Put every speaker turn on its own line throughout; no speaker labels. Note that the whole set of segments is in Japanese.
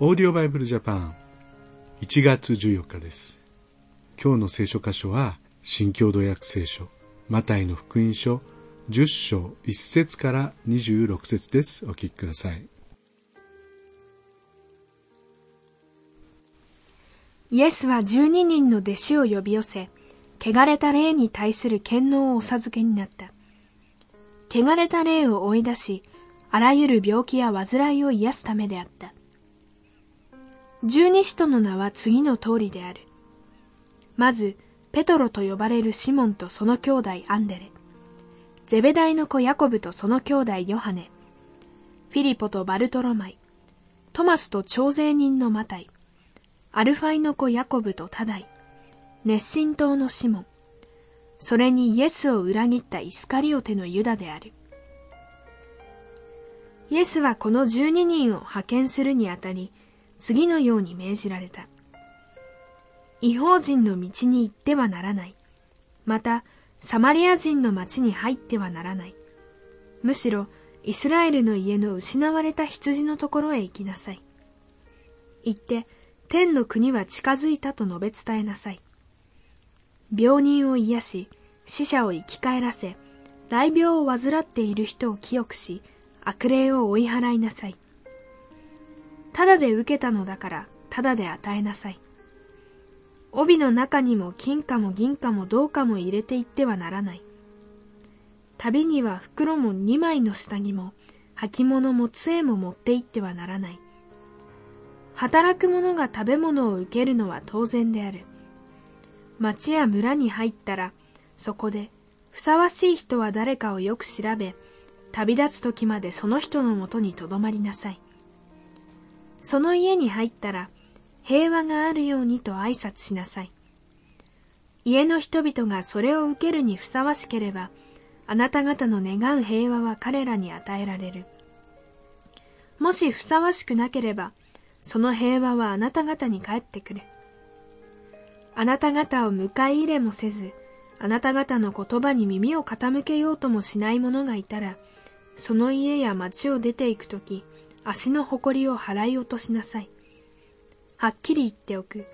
オーディオバイブルジャパン1月14日です。今日の聖書箇所は新共同訳聖書マタイの福音書10章1節から26節です。お聞きください。
イエスは12人の弟子を呼び寄せ汚れた霊に対する権能をお授けになった。汚れた霊を追い出しあらゆる病気や患いを癒すためであった。十二使徒の名は次の通りである。まず、ペトロと呼ばれるシモンとその兄弟アンデレ、ゼベダイの子ヤコブとその兄弟ヨハネ、フィリポとバルトロマイ、トマスと徴税人のマタイ、アルファイの子ヤコブとタダイ、熱心党のシモン、それにイエスを裏切ったイスカリオテのユダである。イエスはこの十二人を派遣するにあたり、次のように命じられた。違法人の道に行ってはならない。また、サマリア人の町に入ってはならない。むしろ、イスラエルの家の失われた羊のところへ行きなさい。行って、天の国は近づいたと述べ伝えなさい。病人を癒し、死者を生き返らせ、雷病を患っている人を清くし、悪霊を追い払いなさい。ただで受けたのだから、ただで与えなさい。帯の中にも金貨も銀貨も銅貨も入れていってはならない。旅には袋も二枚の下着も、履物も杖も持って行ってはならない。働く者が食べ物を受けるのは当然である。町や村に入ったら、そこで、ふさわしい人は誰かをよく調べ、旅立つ時までその人のもとにとどまりなさい。その家に入ったら、平和があるようにと挨拶しなさい。家の人々がそれを受けるにふさわしければ、あなた方の願う平和は彼らに与えられる。もしふさわしくなければ、その平和はあなた方に返ってくる。あなた方を迎え入れもせず、あなた方の言葉に耳を傾けようともしない者がいたら、その家や町を出て行くとき、足の誇りを払い落としなさい。はっきり言っておく。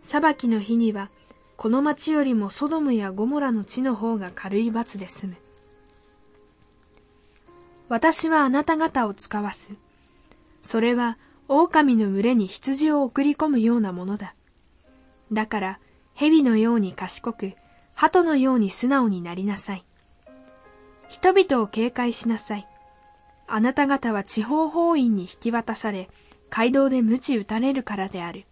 裁きの日には、この町よりもソドムやゴモラの地の方が軽い罰で済む。私はあなた方を使わす。それは、狼の群れに羊を送り込むようなものだ。だから、蛇のように賢く、鳩のように素直になりなさい。人々を警戒しなさい。あなた方は地方法院に引き渡され、街道で鞭打たれるからである。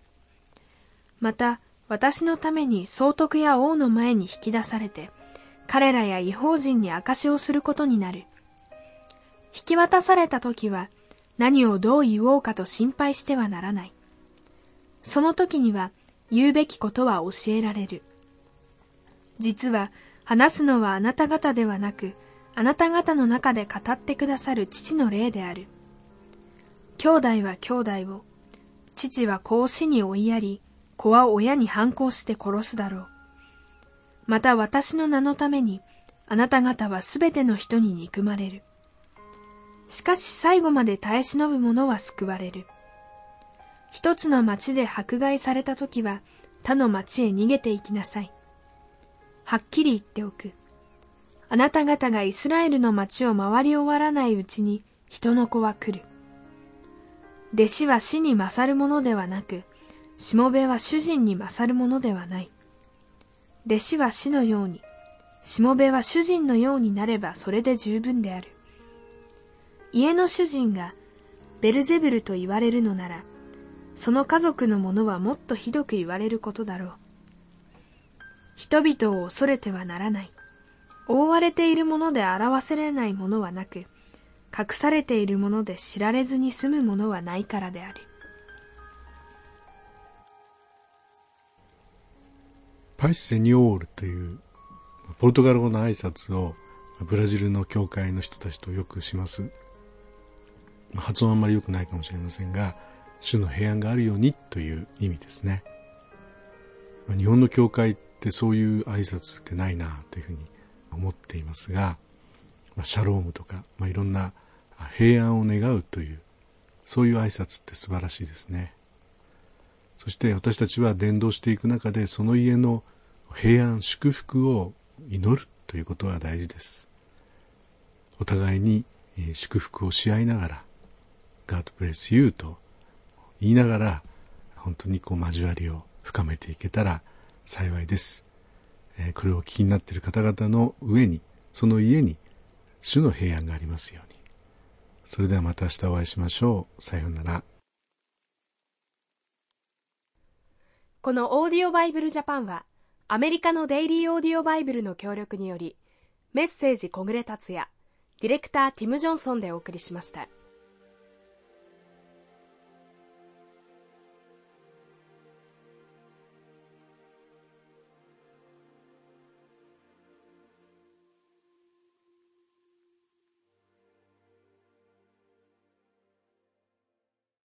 また、私のために総督や王の前に引き出されて、彼らや違法人に証しをすることになる。引き渡された時は、何をどう言おうかと心配してはならない。その時には、言うべきことは教えられる。実は、話すのはあなた方ではなく、あなた方の中で語ってくださる父の霊である。兄弟は兄弟を、父は子を死に追いやり、子は親に反抗して殺すだろう。また私の名のために、あなた方はすべての人に憎まれる。しかし最後まで耐え忍ぶ者は救われる。一つの町で迫害された時は他の町へ逃げて行きなさい。はっきり言っておく。あなた方がイスラエルの町を回り終わらないうちに人の子は来る。弟子は死に勝るものではなく、しもべは主人に勝るものではない。弟子は死のように、しもべは主人のようになればそれで十分である。家の主人がベルゼブルと言われるのなら、その家族の者はもっとひどく言われることだろう。人々を恐れてはならない。覆われているもので表せれないものはなく、隠されているもので知られずに済むものはないからである。
パイス・セニオールというポルトガル語の挨拶をブラジルの教会の人たちとよくします。発音あんまり良くないかもしれませんが、主の平安があるようにという意味ですね。日本の教会ってそういう挨拶ってないなというふうに思っていますが、まあ、シャロームとか、まあ、いろんな平安を願うというそういう挨拶って素晴らしいですね。そして私たちは伝道していく中でその家の平安祝福を祈るということは大事です。お互いに祝福をし合いながら God bless you と言いながら本当にこう交わりを深めていけたら幸いです、えこれをお聞きになっている方々の上にその家に主の平安がありますように。それではまた明日お会いしましょう。さようなら。
このオーディオバイブルジャパンはアメリカのデイリーオーディオバイブルの協力によりメッセージ小暮達也ディレクターティム・ジョンソンでお送りしました。